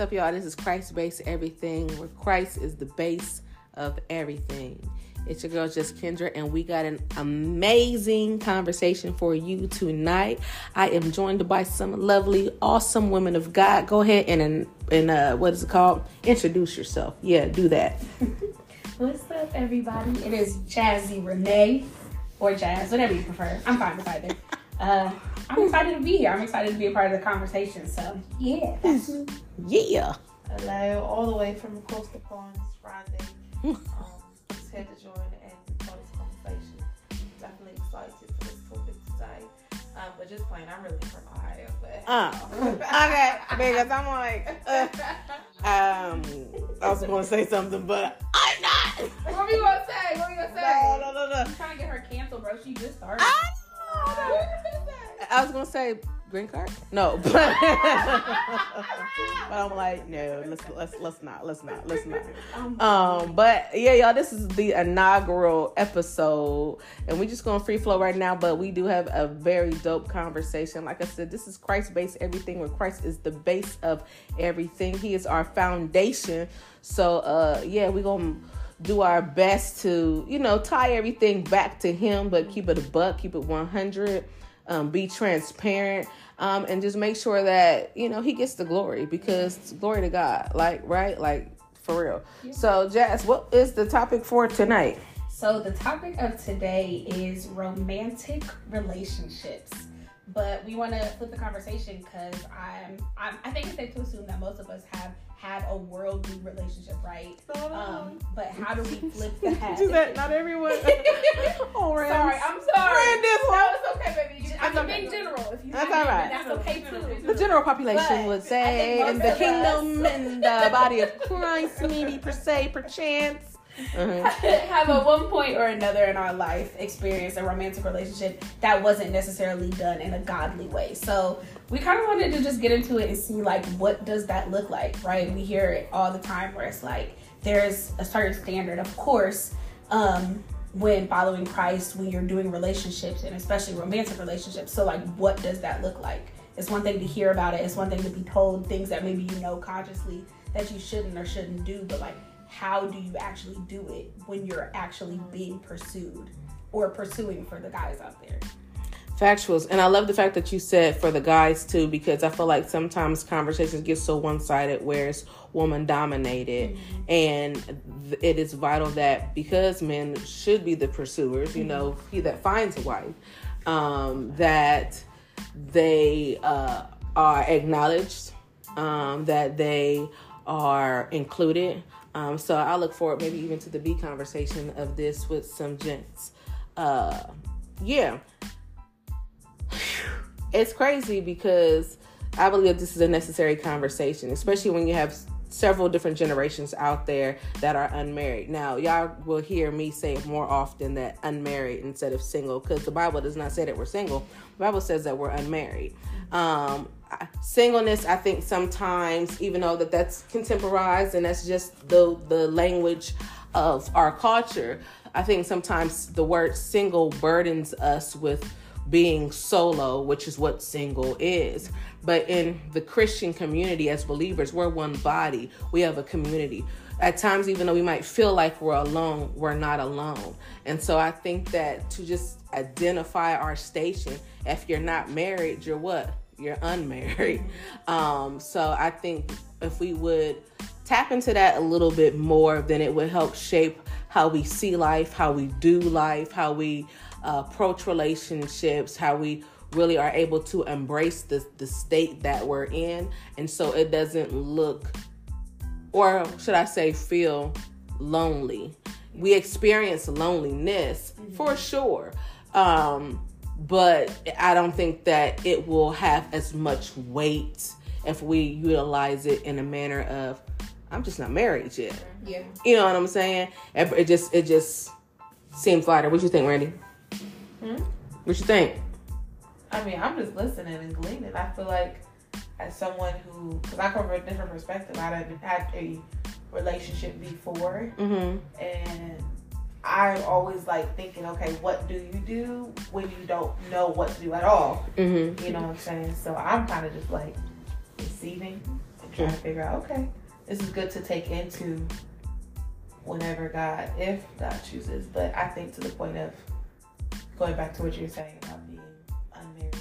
What's up, y'all? This is Christ Base Everything, where Christ is the base of everything. It's your girl, Just Kendra, and we got an amazing conversation for you tonight. I am joined by some lovely, awesome women of God. Go ahead and and uh, what is it called? Introduce yourself. Yeah, do that. What's up, everybody? It is Jazzi Renee, or Jazz, whatever you prefer. I'm fine with either. Uh, I'm excited to be here. I'm excited to be a part of the conversation. So, yeah, that's me. Yeah. Hello, all the way from across the pond, Friday. Um, just here to join and part of this conversation. Definitely excited for this topic today. Um, but just playing, I'm really from Ohio. But Uh, okay, because I'm like, uh, um, I was going to say something, but I'm not. What were you gonna say? What were you gonna say? No, no, no, no. I'm trying to get her canceled, bro. She just started. I, What I was gonna say green card. No, but, but I'm like, no, let's let's let's not, let's not, let's not. Um, but yeah, y'all, this is the inaugural episode, and we just going free flow right now. But we do have a very dope conversation. Like I said, this is Christ based everything, where Christ is the base of everything. He is our foundation. So, uh, yeah, we gonna do our best to, you know, tie everything back to Him, but keep it a buck, keep it one hundred. Um, be transparent um, and just make sure that you know he gets the glory because glory to God, like right, like for real. So, Jazz, what is the topic for tonight? So the topic of today is romantic relationships. But we want to flip the conversation because I'm, I'm, I think it's safe to assume that most of us have had a worldly relationship, right? Um, but how do we flip that? Do that, not everyone. oh, Rand. Sorry, I'm sorry. Rand this one. No, it's okay, baby. You, I That's mean, okay. being general. If you That's have all it, right. That's okay too. The general population But would say, think in the of kingdom and the body of Christ, maybe per se, perchance. Uh-huh. have at one point or another in our life experienced a romantic relationship that wasn't necessarily done in a godly way. So we kind of wanted to just get into it and see like what does that look like, right? We hear it all the time where it's like there's a certain standard, of course. Um, when following Christ, when you're doing relationships and especially romantic relationships. So, like, what does that look like? It's one thing to hear about it, it's one thing to be told things that maybe you know consciously that you shouldn't or shouldn't do, but like, how do you actually do it when you're actually being pursued or pursuing for the guys out there? Factuals. And I love the fact that you said for the guys too, because I feel like sometimes conversations get so one sided where it's woman dominated. And th- it is vital that because men should be the pursuers, you know, he that finds a wife, um, that they uh, are acknowledged, um, that they are included. Um, so I look forward maybe even to the B conversation of this with some gents. Uh, yeah it's crazy because I believe this is a necessary conversation, especially when you have several different generations out there that are unmarried. Now, y'all will hear me say more often that unmarried instead of single because the Bible does not say that we're single. The Bible says that we're unmarried. Um, singleness, I think sometimes, even though that that's contemporized and that's just the the language of our culture, I think sometimes the word single burdens us with being solo, which is what single is. But in the Christian community, as believers, we're one body. We have a community. At times, even though we might feel like we're alone, we're not alone. And so I think that to just identify our station, if you're not married, you're what? You're unmarried. Um, so I think if we would tap into that a little bit more, then it would help shape how we see life, how we do life, how we uh, approach relationships, how we really are able to embrace the, the state that we're in. And so it doesn't look, or should I say, feel lonely. We experience loneliness for sure. Um, but I don't think that it will have as much weight if we utilize it in a manner of, I'm just not married yet. Yeah. You know what I'm saying? It it just it just seems lighter. What you think, Randi? Hmm? What you think? I mean, I'm just listening and gleaning. I feel like as someone who, because I come from a different perspective, I done had a relationship before, Mm-hmm. and I'm always like thinking, okay, what do you do when you don't know what to do at all? Mm-hmm. You know what I'm saying? So I'm kind of just like receiving and trying to figure out, okay, this is good to take into whenever God, if God chooses. But I think to the point of going back to what you're saying about being unmarried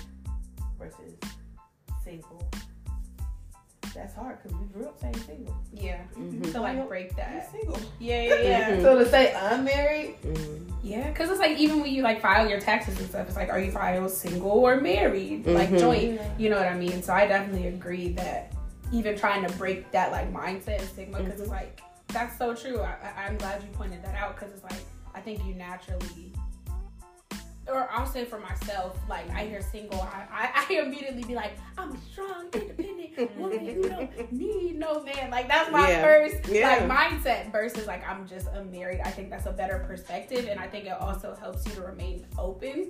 versus single, that's hard because we grew up saying single. Yeah. Mhm. To like break You're that. single. Yeah, yeah, yeah. Mhm. So to say unmarried, Mhm. Yeah, because it's like even when you like file your taxes and stuff, it's like, are you filed single or married? Like Mhm. joint. You know what I mean? So I definitely agree that even trying to break that like mindset and stigma, because it's like that's so true. I, I, I'm glad you pointed that out because it's like I think you naturally, or I'll say for myself, like I hear single, I, I, I immediately be like, I'm strong, independent woman. You don't need no man. Like that's my Yeah. first Yeah. like mindset versus like I'm just a married. I think that's a better perspective, and I think it also helps you to remain open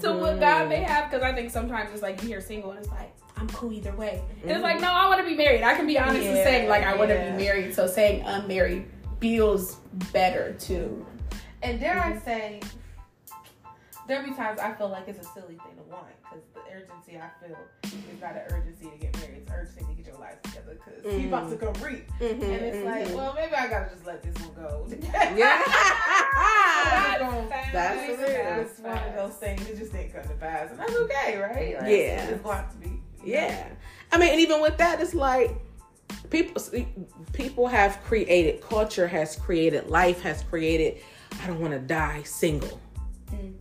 to what mm-hmm. God may have. Because I think sometimes it's like you hear single and it's like I'm cool either way, and it's like mm-hmm. no, I want to be married. I can be honest and Yeah, saying like I want to be married. So saying unmarried feels better too. and dare I mm-hmm. say, there be times I feel like it's a silly thing to want because the urgency I feel is not an urgency to get married. It's urgency to get your life together because he about to come reap. Mhm. And it's like, Mhm. well, maybe I gotta just let this one go. yeah. That's That's it's, real. it's one of those things. It just didn't come to pass, and that's okay, right? Like, Yeah. it's going to to be. know? Yeah, I mean, and even with that, it's like people people have created culture, has created life, has created. I don't want to die single. Mm.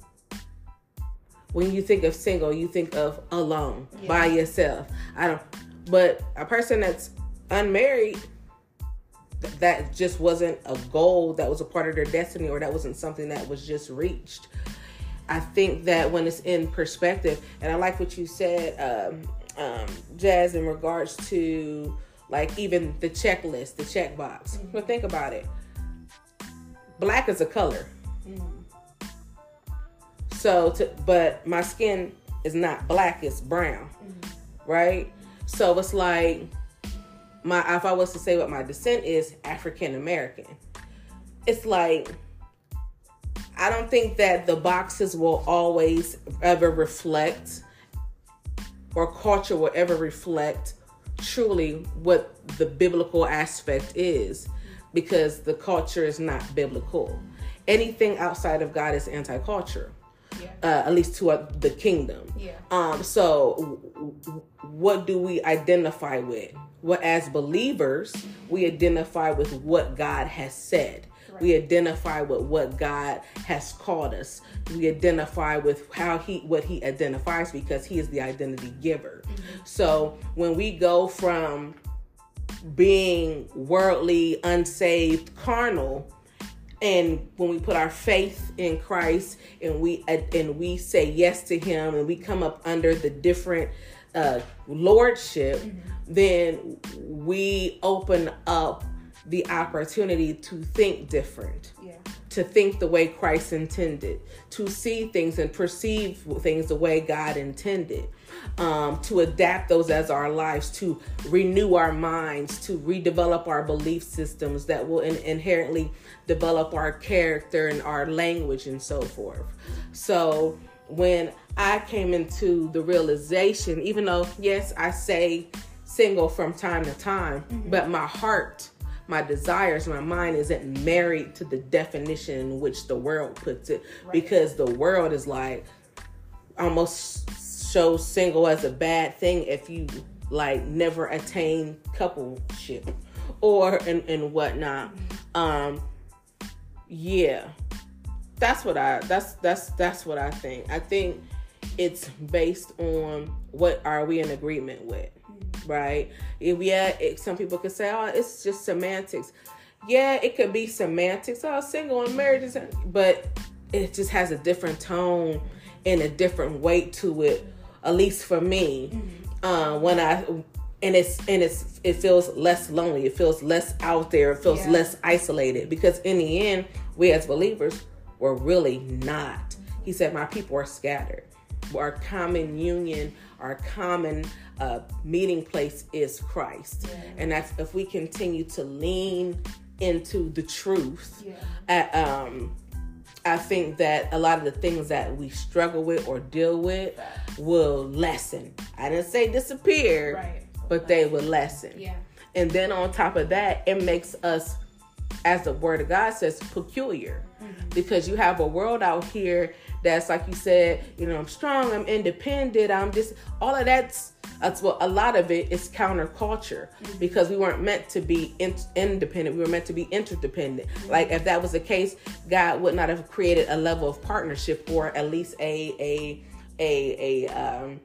When you think of single, you think of alone Yeah. by yourself. I don't. But a person that's unmarried, that just wasn't a goal. That was a part of their destiny, or that wasn't something that was just reached. I think that when it's in perspective, and I like what you said, um, um, Jazz, in regards to like even the checklist, the checkbox. But think about it. Black is a color. Mm. So, to, but my skin is not black; it's brown, mm-hmm. right? So it's like my if I was to say what my descent is, African American. It's like I don't think that the boxes will always ever reflect, or culture will ever reflect truly what the biblical aspect is, because the culture is not biblical. Anything outside of God is anti-culture Yeah. uh, at least to uh, the kingdom. Yeah. Um, so, w- w- what do we identify with? Well, as believers, we identify with what God has said. We identify with what God has called us. We identify with how He, what He identifies, because He is the identity giver. So, when we go from being worldly, unsaved, carnal, and when we put our faith in Christ and we and we say yes to him and we come up under the different uh lordship then we open up the opportunity to think different Yeah. to think the way Christ intended, to see things and perceive things the way God intended, um, to adapt those as our lives, to renew our minds, to redevelop our belief systems that will in- inherently develop our character and our language and so forth. So when I came into the realization, even though, yes, I say single from time to time, but my heart my desires, my mind isn't married to the definition in which the world puts it. Because the world is like almost shows single as a bad thing if you like never attain coupleship or and, and whatnot. Um yeah. That's what I that's that's that's what I think. I think it's based on what are we in agreement with right? If, yeah, it, some people could say, oh, it's just semantics. Yeah, it could be semantics. Oh, single and married, is, but it just has a different tone and a different weight to it. At least for me, uh, when I and it's and it's it feels less lonely. It feels less out there. It feels Yeah. less isolated because in the end, we as believers were really not. He said, "My people are scattered." Our common union, our common uh, meeting place is Christ, and that's if we continue to lean into the truth. Yeah. uh, um, I think that a lot of the things that we struggle with or deal with will lessen. I didn't say disappear, Right. but they will lessen. Yeah. And then on top of that, it makes us, as the word of God says, peculiar. Mm-hmm. Because you have a world out here that's like you said, you know, I'm strong, I'm independent, I'm just all of that's that's what a lot of it is counterculture because we weren't meant to be in, independent. We were meant to be interdependent. Like if that was the case, God would not have created a level of partnership or at least a a a a um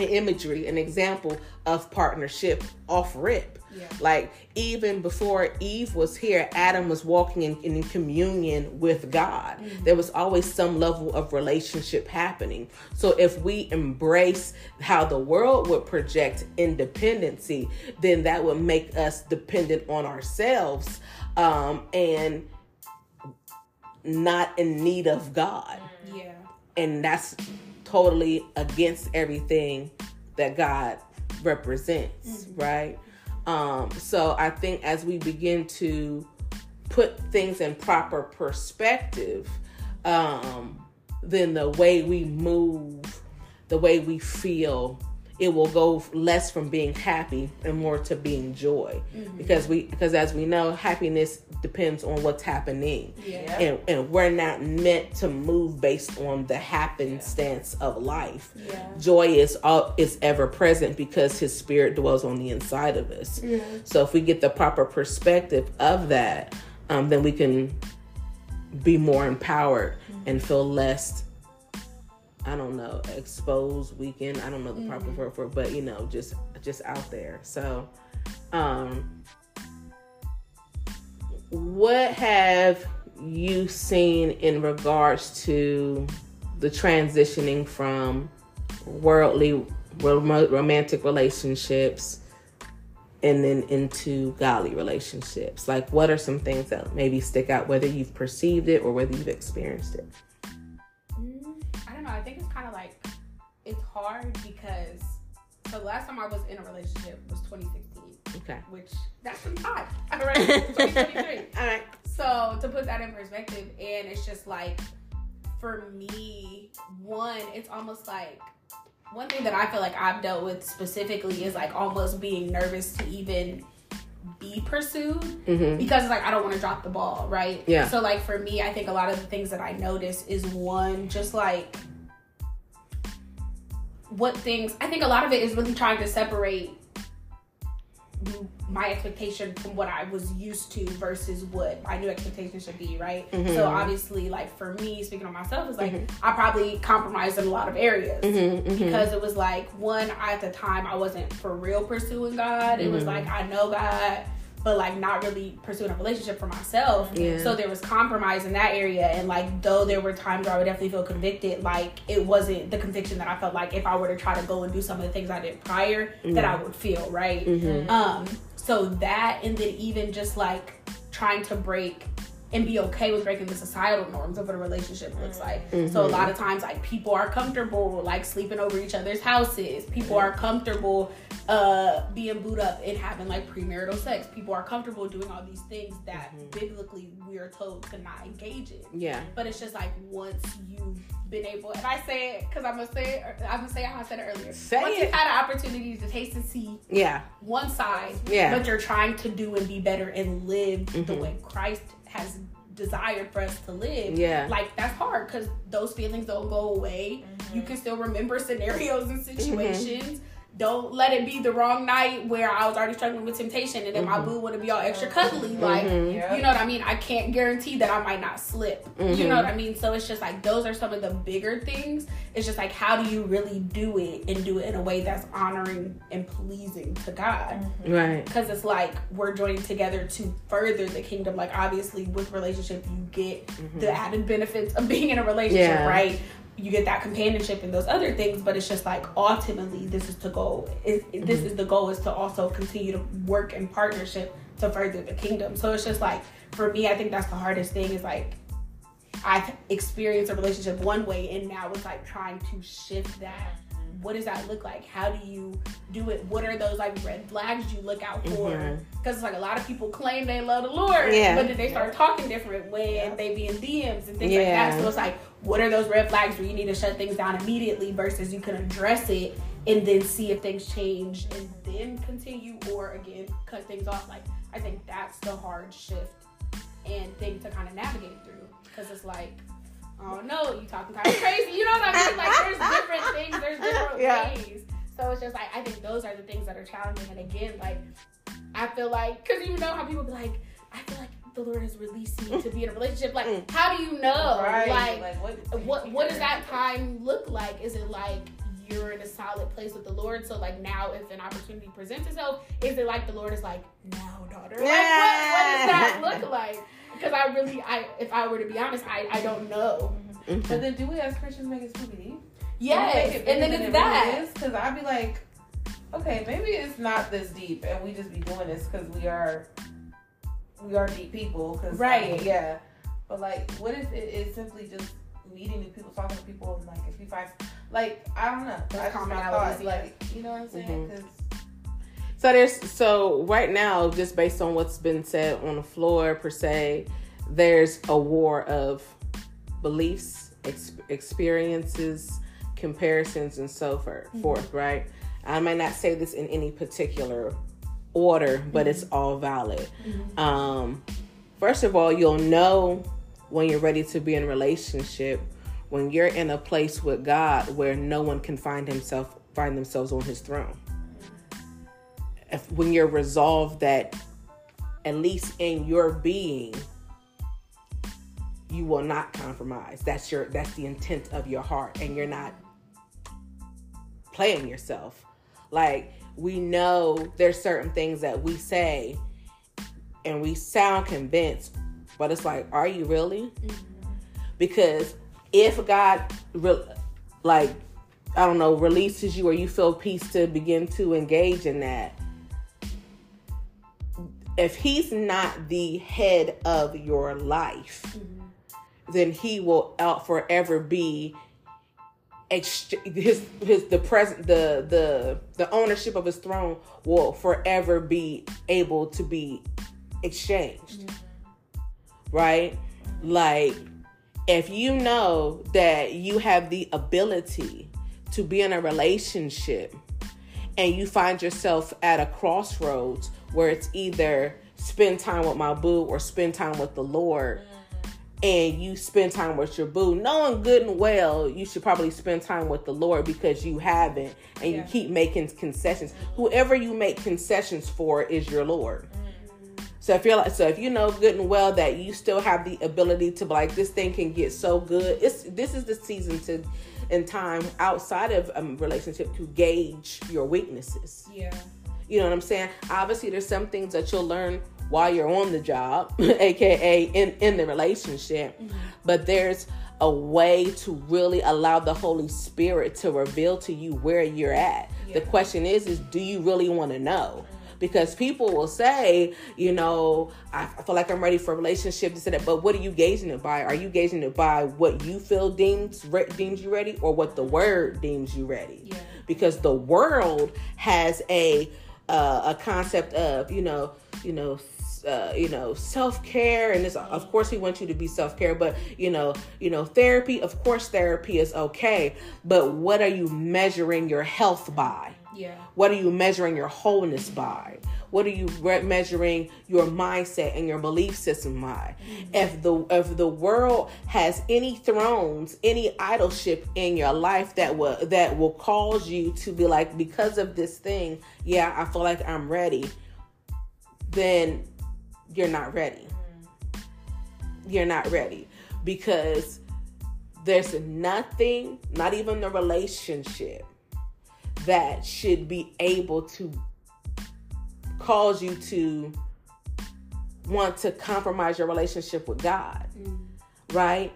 an imagery, an example of partnership off rip. Yeah. Like even before Eve was here, Adam was walking in, in communion with God. There was always some level of relationship happening. So if we embrace how the world would project independency, then that would make us dependent on ourselves um, and not in need of God Yeah. and that's totally against everything that God represents, right? Um, so I think as we begin to put things in proper perspective, um, then the way we move, the way we feel, it will go less from being happy and more to being joy, because we because as we know, happiness depends on what's happening Yeah. and, and we're not meant to move based on the happenstance of life. Yeah. Joy is all is ever present because His Spirit dwells on the inside of us. So if we get the proper perspective of that, um, then we can be more empowered and feel less. I don't know, exposed, weekend. I don't know the proper word for it, but you know, just just out there. So, um, what have you seen in regards to the transitioning from worldly rom- romantic relationships and then into godly relationships like what are some things that maybe stick out whether you've perceived it or whether you've experienced it Mm, don't know. I think it's kind of like it's hard because the last time I was in a relationship was 2016, okay which that's some time. All right, 2023. all right So to put that in perspective, and it's just like for me, one, it's almost like one thing that I feel like I've dealt with specifically is like almost being nervous to even be pursued mm-hmm. because it's like I don't want to drop the ball, right? Yeah. So like for me, I think a lot of the things that I notice is one, just like what things I think a lot of it is really trying to separate my expectation from what I was used to versus what my new expectation should be, right? Mhm. So obviously, like for me, speaking on myself, is like Mhm. I probably compromised in a lot of areas Mm-hmm, because it was like one at the time I wasn't for real pursuing God. It was Mhm. like I know God, but like not really pursuing a relationship for myself. Yeah. So there was compromise in that area, and like though there were times where I would definitely feel convicted, like it wasn't the conviction that I felt like if I were to try to go and do some of the things I did prior that I would feel right. Mm-hmm. Um, so that and then even just like trying to break and be okay with breaking the societal norms of what a relationship looks mm. like. So a mm-hmm. lot of times like people are comfortable like sleeping over each other's houses. People mm-hmm. are comfortable uh being booed up and having like premarital sex. People are comfortable doing all these things that mm-hmm. biblically we are told to not engage in. yeah But it's just like once you've been able, and I say it because I'm gonna say it, er, I'm gonna say how I said it earlier. Say once it. you've had an opportunity to taste and see yeah one side, Yeah. but you're trying to do and be better and live the Mhm. way Christ has desired for us to live. Yeah. Like that's hard because those feelings don't go away. You mm-hmm. can still remember scenarios and mm-hmm. situations. Don't let it be the wrong night where I was already struggling with temptation and then my boo want to be all extra cuddly. Like, Mhm. Yeah. you know what I mean? I can't guarantee that I might not slip. You Mhm. know what I mean? So it's just like those are some of the bigger things. It's just like how do you really do it and do it in a way that's honoring and pleasing to God? right Because it's like we're joining together to further the kingdom. Like obviously with relationship you get the added benefits of being in a relationship, Yeah. right? You get that companionship and those other things, but it's just like ultimately this is to go. It, it- This mm-hmm. is the goal is to also continue to work in partnership to further the kingdom. So it's just like for me, I think that's the hardest thing is like I've experienced a relationship one way and now it's like trying to shift that. What does that look like? How do you do it? What are those like red flags you look out for? Mm-hmm. Because it's like a lot of people claim they love the Lord, Yeah. but then they start talking different when Yeah. they be in DMs and things like that. So it's like, what are those red flags where you need to shut things down immediately versus you can address it and then see if things change and then continue or again cut things off like i think that's the hard shift and thing to kind of navigate through because it's like oh no you talking kind of crazy you know what i mean like there's different things there's different Yeah. ways so it's just like i think those are the things that are challenging and again like i feel like because you know how people be like i feel like the lord is releasing me to be in a relationship like Mm. how do you know right. like Like, what? what what does that time look like? Is it like you're in a solid place with the Lord? So like now, if an opportunity presents itself, is it like the Lord is like, now, daughter? Like, what, what does that look like? Because I really, I if I were to be honest, I I don't know. Mm-hmm. But then, do we as Christians make it Scooby Doo? Yes, and then it's that. Because I'd be like, okay, maybe it's not this deep, and we just be doing this because we are, we are deep people. Cause, Right. yeah. But like, what if it is simply just meeting new people, talking to people, and like, if you find, like, I don't know, Those that's my commonalities, thought. Like, you know what I'm saying? Because So there's so right now, just based on what's been said on the floor per se, there's a war of beliefs, ex- experiences, comparisons, and so forth. Mm-hmm. Forth, right? I may not say this in any particular order, but it's mm-hmm. all valid. Mm-hmm. Um, first of all, you'll know when you're ready to be in a relationship when you're in a place with God where no one can find himself find themselves on his throne if when you're resolved that at least in your being you will not compromise. That's your that's the intent of your heart and you're not playing yourself. Like we know there's certain things that we say and we sound convinced but it's like are you really? Mm-hmm. Because if god re- like i don't know releases you or you feel peace to begin to engage in that if he's not the head of your life mm-hmm. then he will out forever be ex- his his the present the the the ownership of his throne will forever be able to be exchanged. Mm-hmm. Right? Like if you know that you have the ability to be in a relationship and you find yourself at a crossroads where it's either spend time with my boo or spend time with the Lord, mm-hmm. and you spend time with your boo, knowing good and well you should probably spend time with the Lord because you haven't, and you keep making concessions. Whoever you make concessions for is your Lord. Mm-hmm. So if you're like, so if you know good and well that you still have the ability to be like this thing can get so good, it's this is the season to, in time outside of a relationship to gauge your weaknesses. Yeah. You know what I'm saying? Obviously, there's some things that you'll learn while you're on the job, aka in in the relationship. Mm-hmm. But there's a way to really allow the Holy Spirit to reveal to you where you're at. The question is, is do you really want to know? Mm-hmm. Because people will say, you know, I, I feel like I'm ready for a relationship. This and that. But what are you gauging it by? Are you gauging it by what you feel deems re- deems you ready, or what the Word deems you ready? Yeah. because the world has a uh, a concept of you know you know uh, you know self care and this of course we want you to be self care but you know you know therapy of course therapy is okay but what are you measuring your health by Yeah. what are you measuring your wholeness by? What are you re- measuring your mindset and your belief system by? Mm-hmm. If the if the world has any thrones, any idolship in your life that will that will cause you to be like because of this thing, yeah, I feel like I'm ready. Then you're not ready. Mm-hmm. You're not ready because there's nothing, not even the relationship that should be able to cause you to want to compromise your relationship with God, right?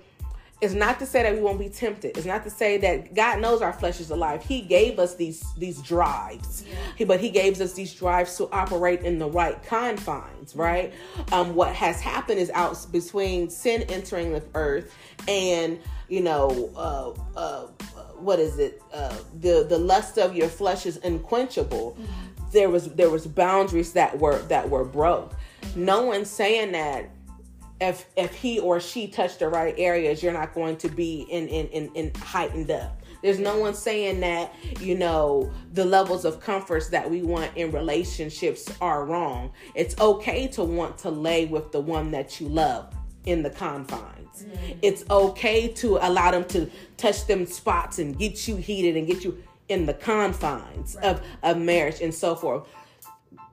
It's not to say that we won't be tempted. It's not to say that God knows our flesh is alive. He gave us these these drives, he, but He gave us these drives to operate in the right confines, right? Um, what has happened is out between sin entering the earth and you know uh, uh, what is it? Uh, the the lust of your flesh is unquenchable. There was there was boundaries that were that were broke. No one's saying that if if he or she touched the right areas, you're not going to be in in in, in heightened up. There's no one saying that, you know, the levels of comforts that we want in relationships are wrong. It's okay to want to lay with the one that you love in the confines. Mm-hmm. It's okay to allow them to touch them spots and get you heated and get you in the confines right. of, of marriage and so forth.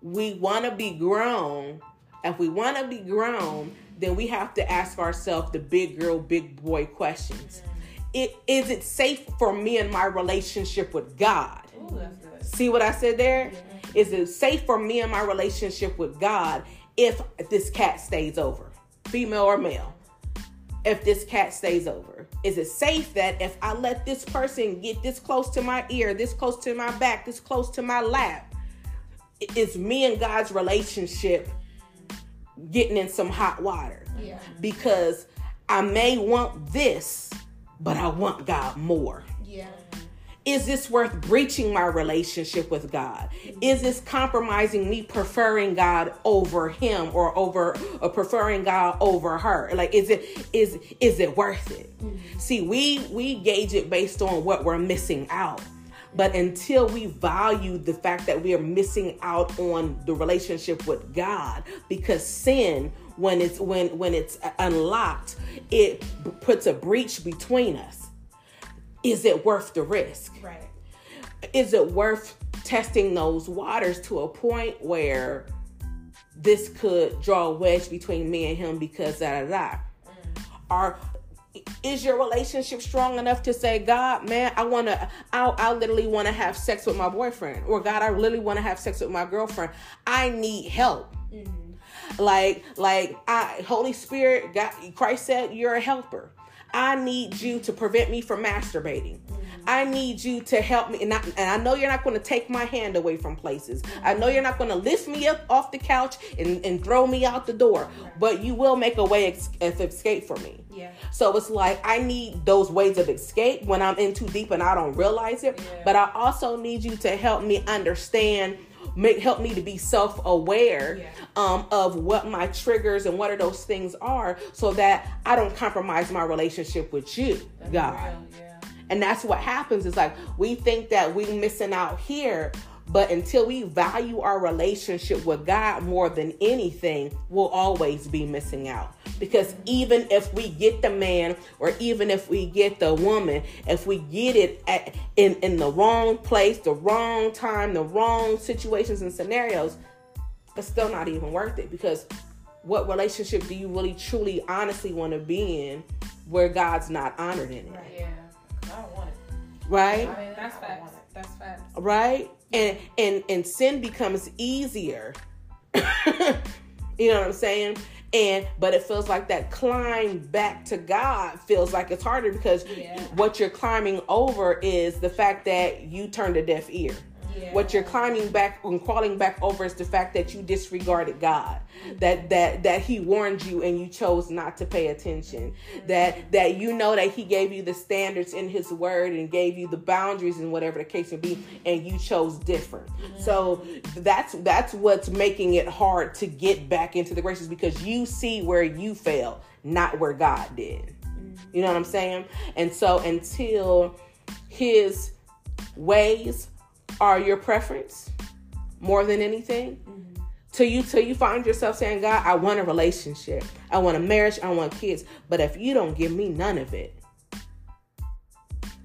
We want to be grown. If we want to be grown, then we have to ask ourselves the big girl, big boy questions. It, is it safe for me and my relationship with God? Ooh, See what I said there? Yeah. Is it safe for me and my relationship with God if this cat stays over, female or male? If this cat stays over, is it safe that if I let this person get this close to my ear, this close to my back, this close to my lap, is me and God's relationship getting in some hot water. Yeah. Because I may want this, but I want God more. Is this worth breaching my relationship with God? Is this compromising me preferring God over him or over or preferring God over her? Like is it is is it worth it? Mm-hmm. See, we we gauge it based on what we're missing out. But until we value the fact that we are missing out on the relationship with God, because sin, when it's when when it's unlocked, it puts a breach between us. Is it worth the risk? Right. Is it worth testing those waters to a point where this could draw a wedge between me and him because da da da? Mm. Are is your relationship strong enough to say god man i want to I, I literally want to have sex with my boyfriend or god i literally want to have sex with my girlfriend i need help mm-hmm. like like i holy spirit god christ said you're a helper i need you to prevent me from masturbating. I need you to help me. And I, and I know you're not going to take my hand away from places. I know you're not going to lift me up off the couch and, and throw me out the door, but you will make a way ex- of escape for me. Yeah. So it's like I need those ways of escape when I'm in too deep and I don't realize it. Yeah. But I also need you to help me understand make help me to be self-aware yeah. um, of what my triggers and what are those things are so that i don't compromise my relationship with you That's god yeah. And that's what happens is like we think that we're missing out here, but until we value our relationship with God more than anything, we'll always be missing out. Because even if we get the man or even if we get the woman, if we get it at, in, in the wrong place, the wrong time, the wrong situations and scenarios, it's still not even worth it. Because what relationship do you really truly honestly want to be in where God's not honored in it? Right. Yeah right? I mean, that's facts. That's facts. Right? And and and sin becomes easier. you know what I'm saying? And but it feels like that climb back to God feels like it's harder because yeah. what you're climbing over is the fact that you turned a deaf ear. Yeah. What you're climbing back and crawling back over is the fact that you disregarded God. That that that He warned you and you chose not to pay attention. That that you know that He gave you the standards in His Word and gave you the boundaries and whatever the case may be, and you chose different. Mm-hmm. So that's that's what's making it hard to get back into the graces because you see where you failed, not where God did. Mm-hmm. You know what I'm saying? And so until His ways are your preference more than anything. Mm-hmm. Till you till you find yourself saying, God, I want a relationship. I want a marriage, I want kids. But if you don't give me none of it,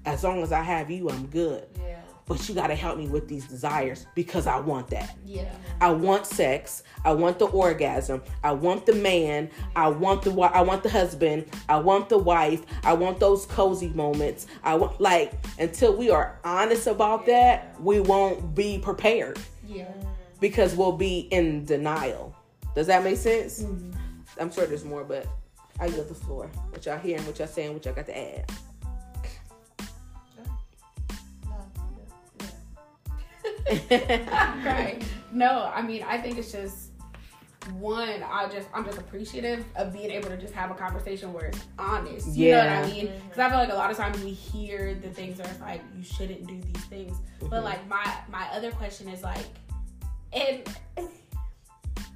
as long as I have you, I'm good. Yeah but you got to help me with these desires because I want that. Yeah. I want sex. I want the orgasm. I want the man. I want the I want the husband. I want the wife. I want those cozy moments. I want like until we are honest about yeah. that, we won't be prepared. Yeah. Because we'll be in denial. Does that make sense? Mm-hmm. I'm sure there's more, but I give the floor. What y'all hearing, what y'all saying, what y'all got to add. right. No, I mean, I think it's just one, I just I'm just appreciative of being able to just have a conversation where it's honest. You yeah. know what I mean? Because I feel like a lot of times we hear the things that are like you shouldn't do these things, mm-hmm. but like my my other question is like, and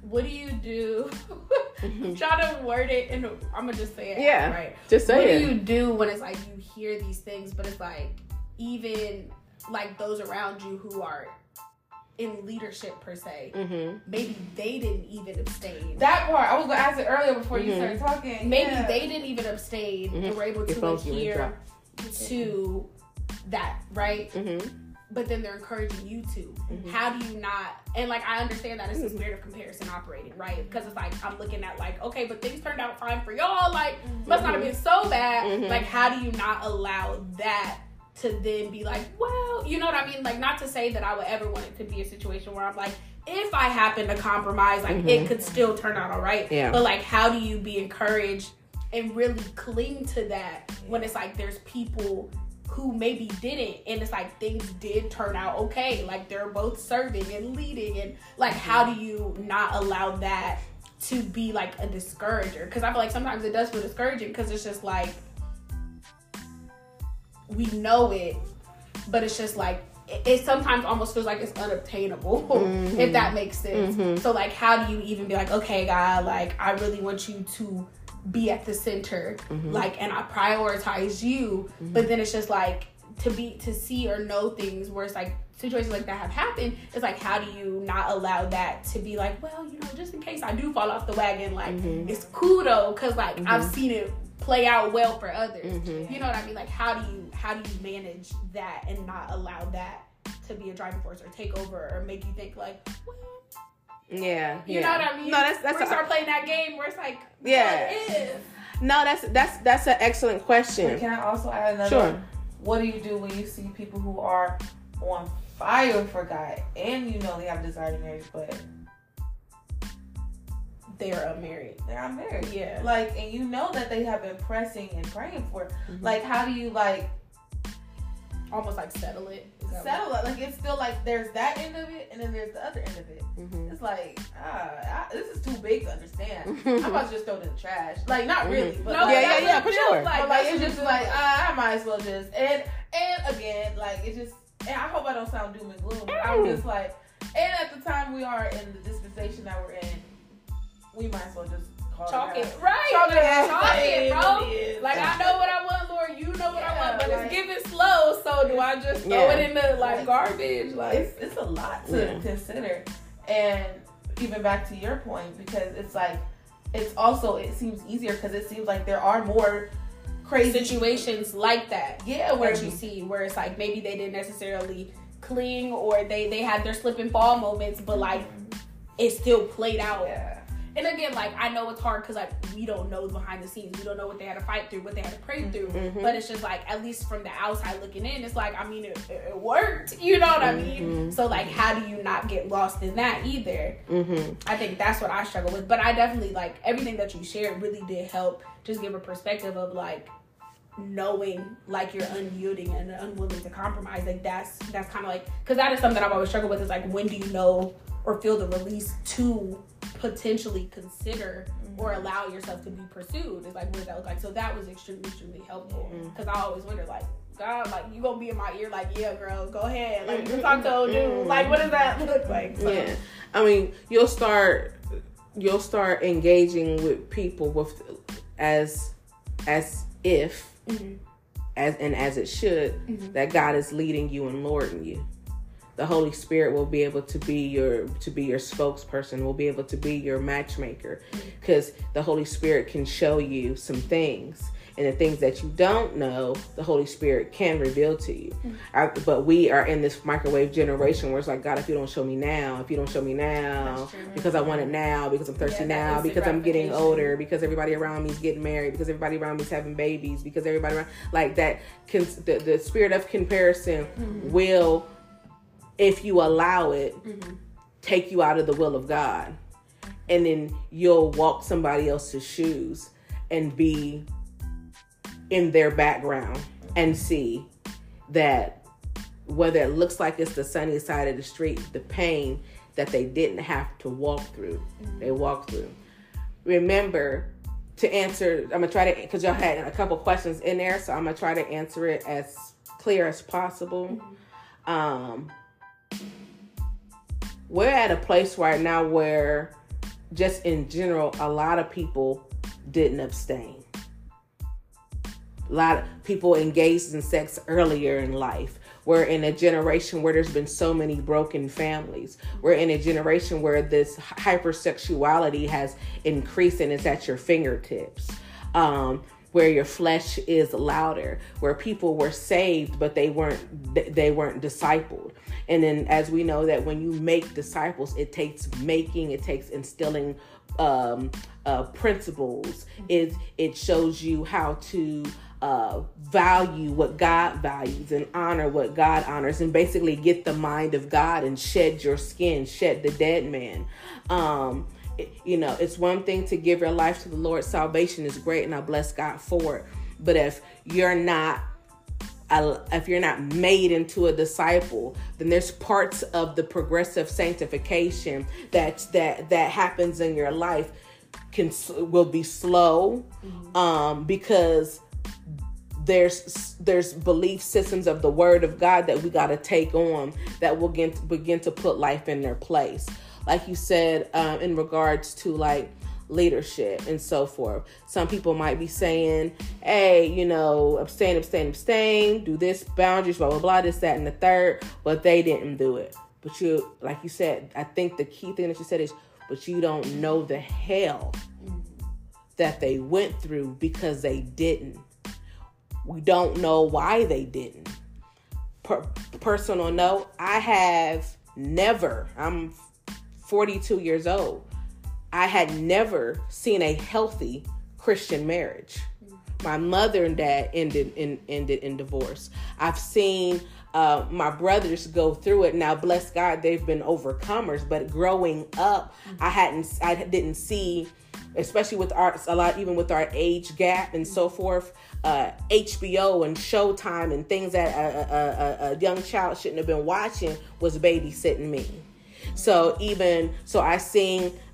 what do you do I'm trying to word it, and I'm gonna just say it. Yeah. right. Just say what it. What do you do when it's like you hear these things, but it's like even like those around you who are in leadership per se, mm-hmm. maybe they didn't even abstain. That part, I was gonna ask it earlier before you Mhm. started talking. maybe Yeah. they didn't even abstain Mhm. and were able to adhere to that, right? Mm-hmm. But then they're encouraging you to. Mhm. How do you not? And like I understand that it's the spirit of comparison operating, right? Because it's like I'm looking at like, okay, but things turned out fine for y'all. Like must not have been so bad. Like how do you not allow that to then be like, well, you know what I mean? Like not to say that I would ever want it to be a situation where I'm like, if I happen to compromise, like it Mhm. could still turn out all right. Yeah. But like, how do you be encouraged and really cling to that when it's like there's people who maybe didn't and it's like things did turn out okay like they're both serving and leading and like how do you not allow that to be like a discourager because i feel like sometimes it does feel discouraging because it's just like we know it but it's just like it, it sometimes almost feels like it's unobtainable Mhm. if that makes sense Mhm. so like how do you even be like okay god like i really want you to be at the center Mhm. like and i prioritize you but then it's just like to be to see or know things where it's like situations like that have happened it's like how do you not allow that to be like well you know just in case i do fall off the wagon like Mhm. it's cool though because like i've Mhm. seen it play out well for others Mhm. you know what i mean like how do you how do you manage that and not allow that to be a driving force or take over or make you think like well, Yeah. you yeah. know what i mean No, that's that's we a- start playing that game where it's like Yeah. what if? no, that's that's that's an excellent But question. can I also add another? Sure. What do you do when you see people who are on fire for God and you know they have a desire to marry, but they're unmarried they're unmarried? yeah Like, and you know that they have been pressing and praying for. Mhm. Like, how do you like almost like settle it. settle it? Like, it's still like there's that end of it, and then there's the other end of it. Mhm. It's like, ah, I, this is too big to understand. I'm about to just throw it in the trash. Like, not really, but No, like, Yeah, yeah, yeah, for sure. Like, But like it's just like uh, I might as well just and and again like it just and I hope I don't sound doom and gloom. But I'm just like and at the time we are in the dispensation that we're in, we might as well just call Chalk it. it, right? Chalk it as Chalk it it, is, bro. it is. Like I know what I want, Lord. You know what I want, but like- it's giving slow. So do I just throw Yeah. it in the like Like, garbage? Like It's it's a lot to Yeah. consider, and even back to your point because it's like it's also it seems easier because it seems like there are more crazy situations like that. Yeah, where That you see where it's like maybe they didn't necessarily cling or they they had their slip and fall moments, but like it still played out. yeah. And again, like I know it's hard because like we don't know behind the scenes. We don't know what they had to fight through, what they had to pray through. Mhm. But it's just like at least from the outside looking in, it's like I mean it, it worked. You know what I mean? Mhm. So like, how do you not get lost in that either? Mhm. I think that's what I struggle with. But I definitely like everything that you shared really did help just give a perspective of like knowing like you're unyielding and unwilling to compromise. Like that's that's kind of like because that is something I've always struggled with. Is like when do you know or feel the release to potentially consider or allow yourself to be pursued? It's like what does that look like? So that was extremely extremely helpful because I always wonder like. God, like you gonna be in my ear, like yeah, girl, go ahead, like you talk to old dude, like what does that look like? So, Yeah. I mean, you'll start you'll start engaging with people with as as if Mhm. as and as it should Mhm. that God is leading you and lording you. The Holy Spirit will be able to be your to be your spokesperson, will be able to be your matchmaker because the Holy Spirit can show you some things. And the things that you don't know, the Holy Spirit can reveal to you. I, but we are in this microwave generation where it's like, God, if you don't show me now, if you don't show me now, because I want it now, because I'm thirsty Yeah, now, because I'm getting older, because everybody around me is getting married, because everybody around me is having babies, because everybody around like that. Can, the, the spirit of comparison Mm-hmm. will, if you allow it, Mhm. take you out of the will of God, and then you'll walk somebody else's shoes and be in their background and see that whether it looks like it's the sunny side of the street, the pain that they didn't have to walk through, they walked through. Remember to answer, I'm gonna try to, because y'all had a couple questions in there, so I'm gonna try to answer it as clear as possible. Um, we're at a place right now where just in general, a lot of people didn't abstain. A lot of people engaged in sex earlier in life. We're in a generation where there's been so many broken families. We're in a generation where this hypersexuality has increased and it's at your fingertips. Um, where your flesh is louder, where people were saved but they weren't they weren't discipled. And then as we know that when you make disciples, it takes making, it takes instilling um, uh, principles. It it shows you how to uh, value what God values and honor what God honors, and basically get the mind of God and shed your skin, shed the dead man. Um, it, you know, it's one thing to give your life to the Lord. Salvation is great, and I bless God for it. But if you're not if you're not made into a disciple, then there's parts of the progressive sanctification that that that happens in your life can will be slow mm-hmm. um, because there's there's belief systems of the word of God that we got to take on that will begin to, begin to put life in their place. Like you said, um, in regards to like leadership and so forth. Some people might be saying, hey, you know, abstain, abstain, abstain, do this, boundaries, blah, blah, blah, this, that, and the third, but they didn't do it. But you, like you said, I think the key thing that you said is, but you don't know the hell that they went through because they didn't. We don't know why they didn't. Per- personal note, I have never, I'm 42 years old, I had never seen a healthy Christian marriage. My mother and dad ended in ended in divorce. I've seen uh, my brothers go through it. Now, bless God, they've been overcomers. But growing up, I hadn't, I didn't see, especially with our a lot, even with our age gap and so forth uh, HBO and Showtime and things that a, a, a, young child shouldn't have been watching was babysitting me. So even so, I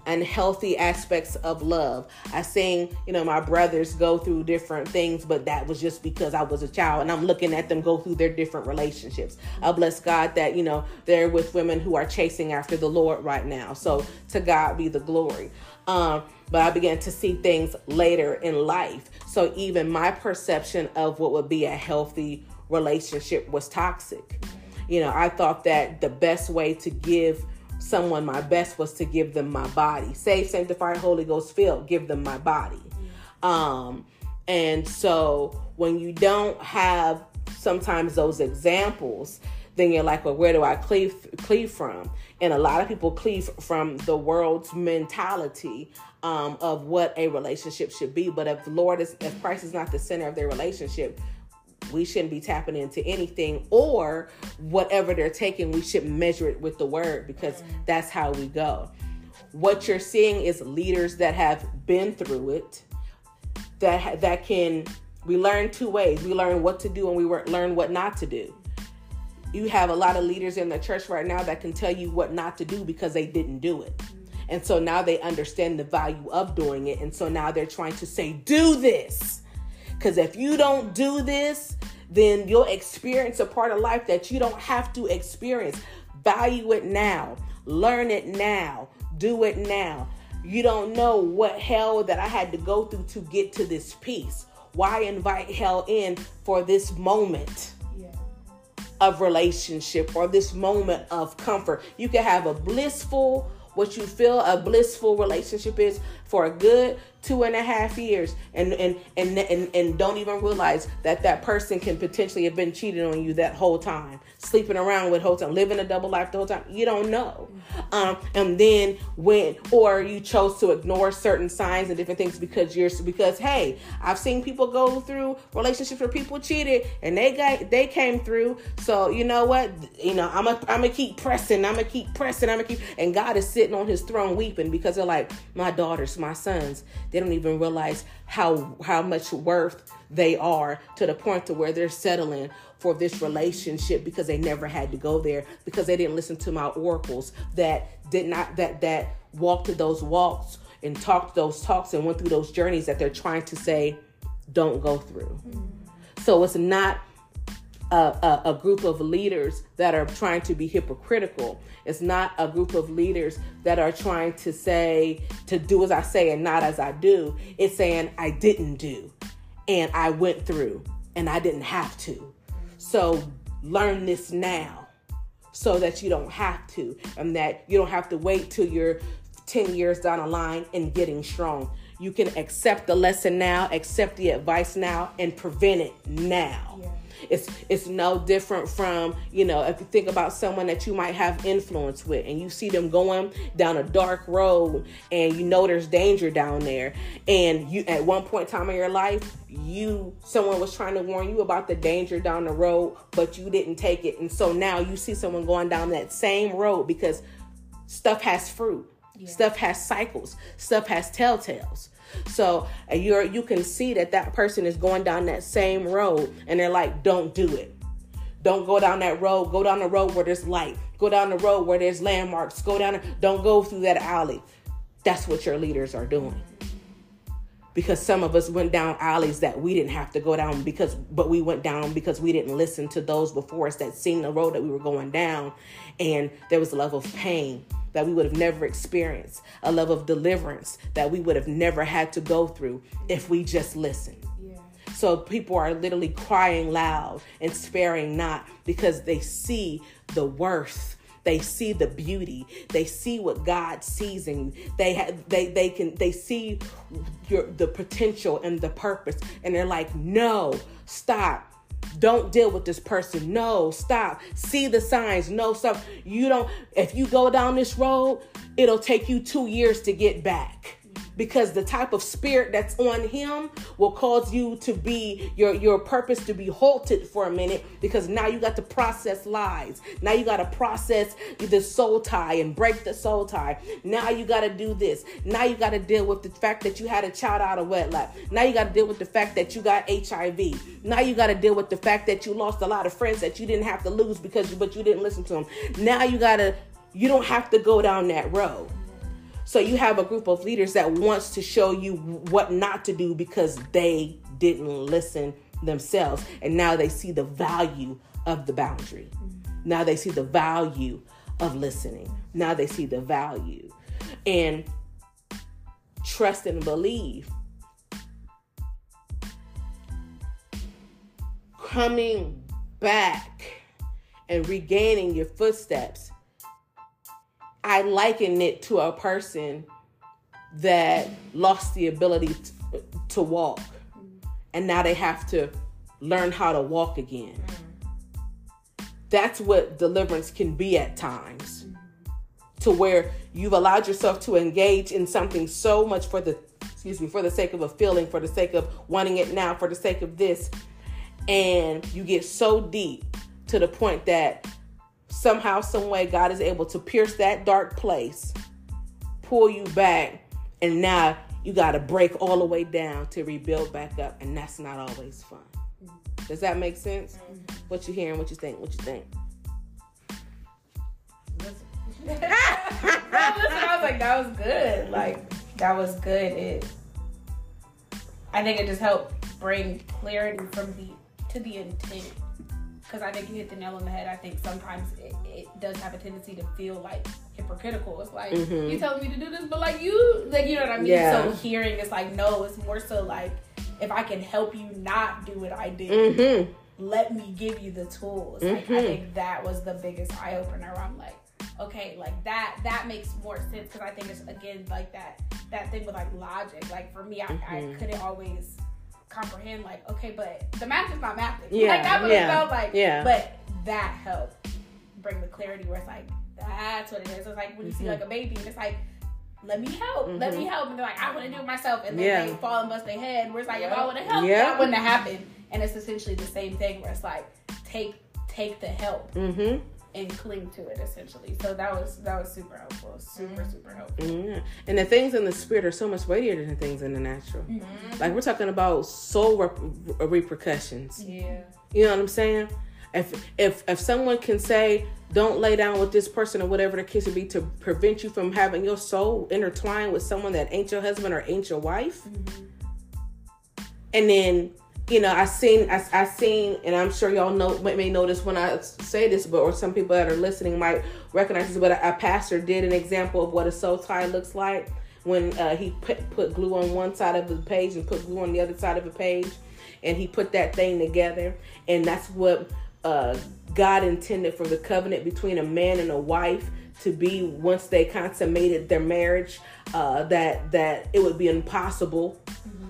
sing unhealthy aspects of love. I sing, you know, my brothers go through different things, but that was just because I was a child and I'm looking at them go through their different relationships. I bless God that, you know, they're with women who are chasing after the Lord right now. So to God be the glory. Um, but I began to see things later in life. So even my perception of what would be a healthy relationship was toxic. You know, I thought that the best way to give someone my best was to give them my body. Save, sanctified, Holy Ghost filled, give them my body. Um, and so when you don't have sometimes those examples, then you're like, well, where do I cleave cleave from? And a lot of people cleave from the world's mentality um, of what a relationship should be. But if the Lord is, if Christ is not the center of their relationship, we shouldn't be tapping into anything or whatever they're taking. We should measure it with the word because mm-hmm. that's how we go. What you're seeing is leaders that have been through it, that that can. We learn two ways. We learn what to do and we learn what not to do you have a lot of leaders in the church right now that can tell you what not to do because they didn't do it. Mm-hmm. And so now they understand the value of doing it. And so now they're trying to say, do this. Because if you don't do this, then you'll experience a part of life that you don't have to experience. Value it now, learn it now, do it now. You don't know what hell that I had to go through to get to this peace. Why invite hell in for this moment? of relationship or this moment of comfort. You can have a blissful, what you feel a blissful relationship is for a good two and a half years and and and and, and don't even realize that that person can potentially have been cheating on you that whole time sleeping around with whole time living a double life the whole time. You don't know. Um, and then when or you chose to ignore certain signs and different things because you're because hey i've seen people go through relationships where people cheated and they got they came through. So you know what? You know i'm gonna I'm keep pressing i'm gonna keep pressing i'm gonna keep and god is sitting on his throne weeping because they're like my daughters my sons they don't even realize how how much worth they are to the point to where they're settling for this relationship because they never had to go there because they didn't listen to my oracles that did not that that walked those walks and talked those talks and went through those journeys that they're trying to say don't go through. Mm-hmm. So it's not a, a, a, group of leaders that are trying to be hypocritical. It's not a group of leaders that are trying to say, to do as I say and not as I do. It's saying, I didn't do and I went through and I didn't have to. So learn this now so that you don't have to and that you don't have to wait till you're 10 years down the line and getting strong. You can accept the lesson now, accept the advice now, and prevent it now. Yeah. It's it's no different from you know if you think about someone that you might have influence with and you see them going down a dark road and you know there's danger down there and you at one point in time in your life you someone was trying to warn you about the danger down the road but you didn't take it and so now you see someone going down that same road because stuff has fruit yeah. Stuff has cycles. Stuff has telltales. So you're you can see that that person is going down that same road, and they're like, "Don't do it. Don't go down that road. Go down the road where there's light. Go down the road where there's landmarks. Go down. Don't go through that alley." That's what your leaders are doing. Because some of us went down alleys that we didn't have to go down because, but we went down because we didn't listen to those before us that seen the road that we were going down, and there was a level of pain that we would have never experienced, a love of deliverance that we would have never had to go through if we just listened. Yeah. So people are literally crying loud and sparing not because they see the worth. They see the beauty. They see what god sees in you. They have they they can they see your the potential and the purpose. And they're like no stop don't deal with this person. No, stop. See the signs. No, stop. You don't, if you go down this road, it'll take you two years to get back because the type of spirit that's on him will cause you to be your your purpose to be halted for a minute because now you got to process lies. Now you got to process the soul tie and break the soul tie. Now you got to do this. Now you got to deal with the fact that you had a child out of wedlock. Now you got to deal with the fact that you got hiv now you got to deal with the fact that you lost a lot of friends that you didn't have to lose because but you didn't listen to them now you got to you don't have to go down that road so you have a group of leaders that wants to show you what not to do because they didn't listen themselves. And now they see the value of the boundary. Now they see the value of listening. Now they see the value. And trust and believe. Coming back and regaining your footsteps I liken it to a person that lost the ability to, to walk and now they have to learn how to walk again. That's what deliverance can be at times. To where you've allowed yourself to engage in something so much for the excuse me, for the sake of a feeling, for the sake of wanting it now, for the sake of this, and you get so deep to the point that somehow, some way, God is able to pierce that dark place, pull you back, and now you got to break all the way down to rebuild back up, and that's not always fun. Does that make sense? Mm-hmm. What you hearing? What you think? What you think? listen, I was like, that was good. Like that was good. It. I think it just helped bring clarity from the to the intent because I think you hit the nail on the head. I think sometimes it, it does have a tendency to feel like hypocritical. It's like mm-hmm. you telling me to do this, but like you, like you know what I mean. Yeah. So hearing it's like no, it's more so like if I can help you not do what I did, mm-hmm. let me give you the tools. Mm-hmm. Like I mm-hmm. think that was the biggest eye opener. I'm like, okay, like that that makes more sense because I think it's again like that that thing with like logic. Like for me, I, I mm-hmm. couldn't always comprehend like okay but the math is not math yeah like that would have yeah. felt like yeah but that helped bring the clarity where it's like that's what it is it's like when you mm-hmm. see like a baby and it's like let me help mm-hmm. let me mm-hmm. help and they're like I want to do it myself and then yeah. they fall and bust their head where it's like if I would have helped yeah. that wouldn't have happened and it's essentially the same thing where it's like take take the help mm-hmm and cling to it essentially. So that was that was super helpful, super mm-hmm. super helpful. Mm-hmm. And the things in the spirit are so much weightier than the things in the natural. Mm-hmm. Like we're talking about soul rep- repercussions. Yeah, you know what I'm saying. If if if someone can say don't lay down with this person or whatever the case would be to prevent you from having your soul intertwined with someone that ain't your husband or ain't your wife, mm-hmm. and then you know, I seen, I, I seen, and I'm sure y'all know, may notice when I say this, but or some people that are listening might recognize this. But a, a pastor did an example of what a soul tie looks like when uh, he put put glue on one side of the page and put glue on the other side of the page, and he put that thing together, and that's what uh, God intended for the covenant between a man and a wife to be once they consummated their marriage. Uh, that that it would be impossible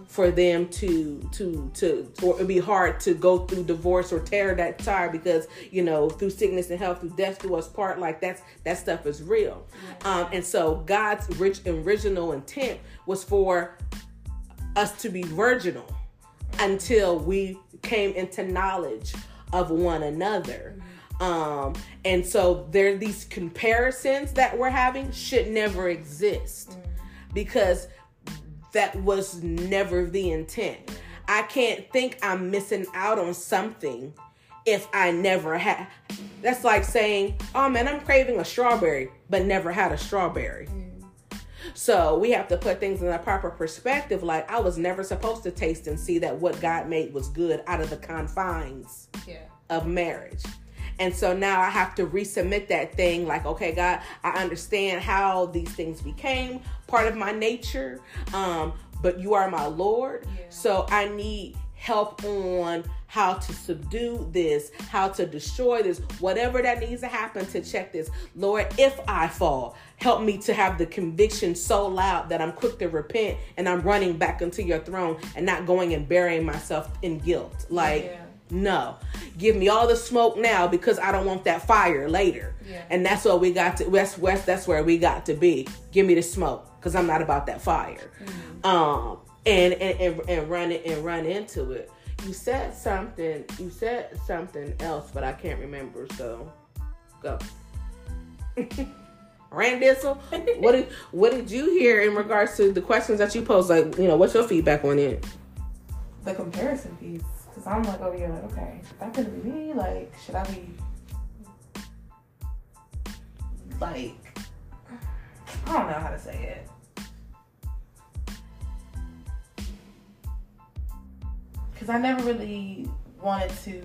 for them to to to or it'd be hard to go through divorce or tear that tie because you know through sickness and health through death do us part like that's that stuff is real. Um, and so god's rich original intent was for us to be virginal until we came into knowledge of one another. Um, and so there these comparisons that we're having should never exist because that was never the intent. I can't think I'm missing out on something if I never had. That's like saying, oh man, I'm craving a strawberry, but never had a strawberry. So we have to put things in a proper perspective. Like I was never supposed to taste and see that what God made was good out of the confines Yeah. of marriage. And so now I have to resubmit that thing like, okay, God, I understand how these things became part of my nature, um, but you are my Lord. Yeah. So I need help on how to subdue this, how to destroy this, whatever that needs to happen to check this. Lord, if I fall, help me to have the conviction so loud that I'm quick to repent and I'm running back into your throne and not going and burying myself in guilt. Like, Yeah. No. Give me all the smoke now because I don't want that fire later. Yeah. And that's what we got to West West, that's where we got to be. Give me the smoke because I'm not about that fire. Um and, and and and run it and run into it. You said something you said something else, but I can't remember, so go. Randissel, what did what did you hear in regards to the questions that you posed? Like, you know, what's your feedback on it? the comparison piece because I'm like over here like okay that could be me like should I be like I don't know how to say it. Because I never really wanted to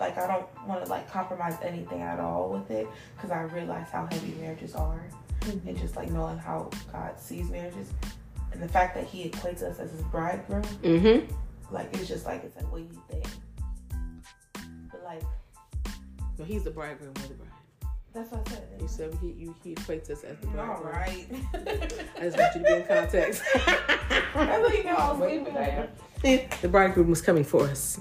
like I don't want to like compromise anything at all with it. Because I realize how heavy marriages are and just like knowing how God sees marriages. And the fact that He equates us as His bridegroom Mm-hmm. Like it's just like it's like what do you think but like Well, he's the bridegroom of the bride. that's what I said You said he you, he equates us as the all bridegroom. right I just want you to be in context. I thought you know I was waiting for that the bridegroom was coming for us.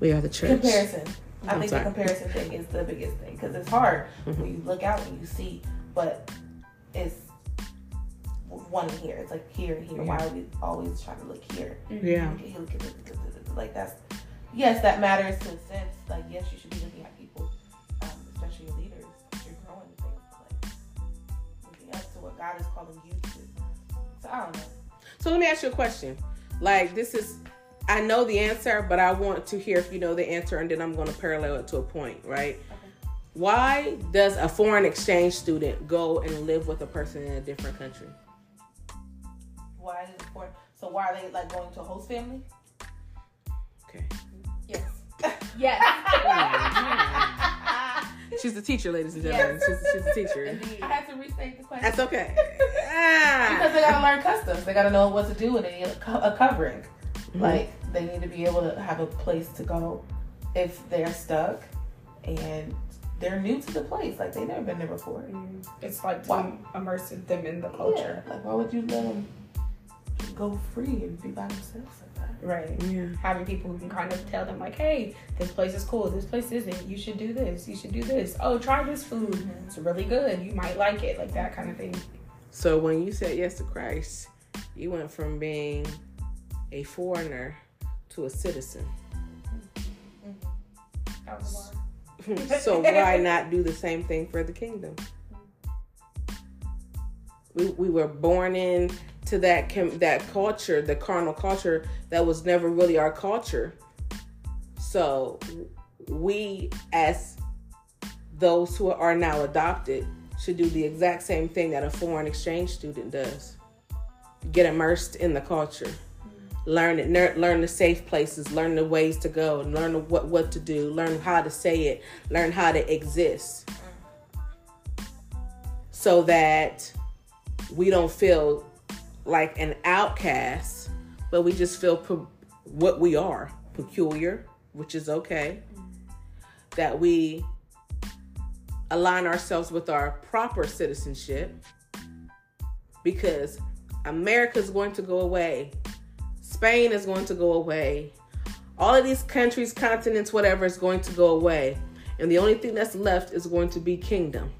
We are the church. comparison I I'm think sorry. the comparison thing is the biggest thing because it's hard Mhm. when you look out and you see but it's one here it's like here and here why are we always trying to look here Yeah. Look at here, look at this, look at this. like that's yes that matters to a sense like yes you should be looking at people um, especially your leaders you're growing things like looking up to what God is calling you to so I don't know So let me ask you a question. Like this is I know the answer, but I want to hear if you know the answer and then I'm gonna parallel it to a point, right? Why does a foreign exchange student go and live with a person in a different country? Why is it important so why are they like going to a host family Okay. Yes. Yes. She's the teacher, ladies and gentlemen. She's, she's the teacher. Indeed. I had to restate the question That's okay. because they gotta learn customs. They gotta know what to do and they need a, co- a covering. Mm-hmm. Like they need to be able to have a place to go if they're stuck and they're new to the place. Like they've never been there before. Mm, It's like to Wow. immerse them in the culture. Yeah, like why would you let them go free and be by themselves like that? Right. Yeah. Having people who can kind of tell them like, hey, this place is cool, this place isn't. You should do this. You should do this. Oh, try this food. Mm-hmm. It's really good. You might like it. Like that kind of thing. So when you said yes to Christ, you went from being a foreigner to a citizen. That was so why not do the same thing for the kingdom? We, we were born in to that com- that culture, the carnal culture that was never really our culture. So we as those who are now adopted should do the exact same thing that a foreign exchange student does. Get immersed in the culture. learn it, ner- learn the safe places, learn the ways to go, learn what what to do, learn how to say it, learn how to exist, mm. so that we don't feel like an outcast, but we just feel pe- what we are, peculiar, which is okay. That we align ourselves with our proper citizenship because America is going to go away. Spain is going to go away. All of these countries, continents, whatever is going to go away. And the only thing that's left is going to be kingdom.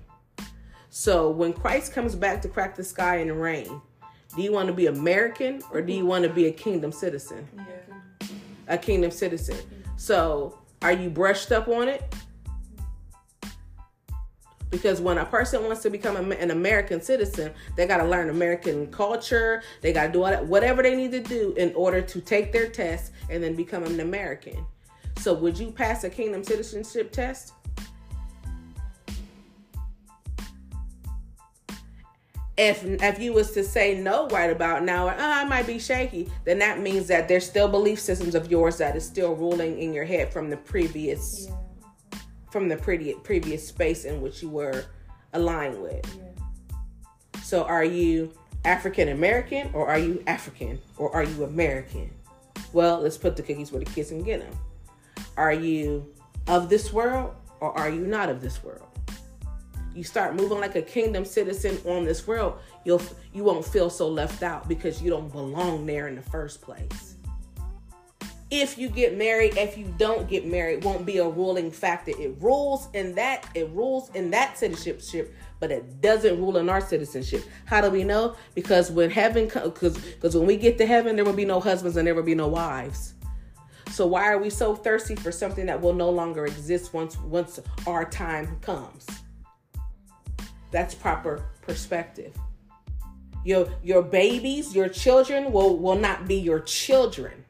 So when Christ comes back to crack the sky and rain, do you want to be American or do you want to be a kingdom citizen? Yeah. A kingdom citizen. So are you brushed up on it? Because when a person wants to become an American citizen, they got to learn American culture. They got to do all that, whatever they need to do in order to take their test and then become an American. So, would you pass a kingdom citizenship test? If if you was to say no right about now, or, oh, I might be shaky, then that means that there's still belief systems of yours that is still ruling in your head from the previous Yeah. from the pretty, previous space in which you were aligned with. Yeah. So, are you African American or are you African or are you American? Well, let's put the cookies where the kids can get them. Are you of this world or are you not of this world? You start moving like a kingdom citizen on this world, you'll you won't feel so left out because you don't belong there in the first place. If you get married, if you don't get married, won't be a ruling factor. It rules in that it rules in that citizenship, but it doesn't rule in our citizenship. How do we know? Because when heaven because because when we get to heaven, there will be no husbands and there will be no wives. So why are we so thirsty for something that will no longer exist once once our time comes? That's proper perspective. Your your babies, your children will will not be your children.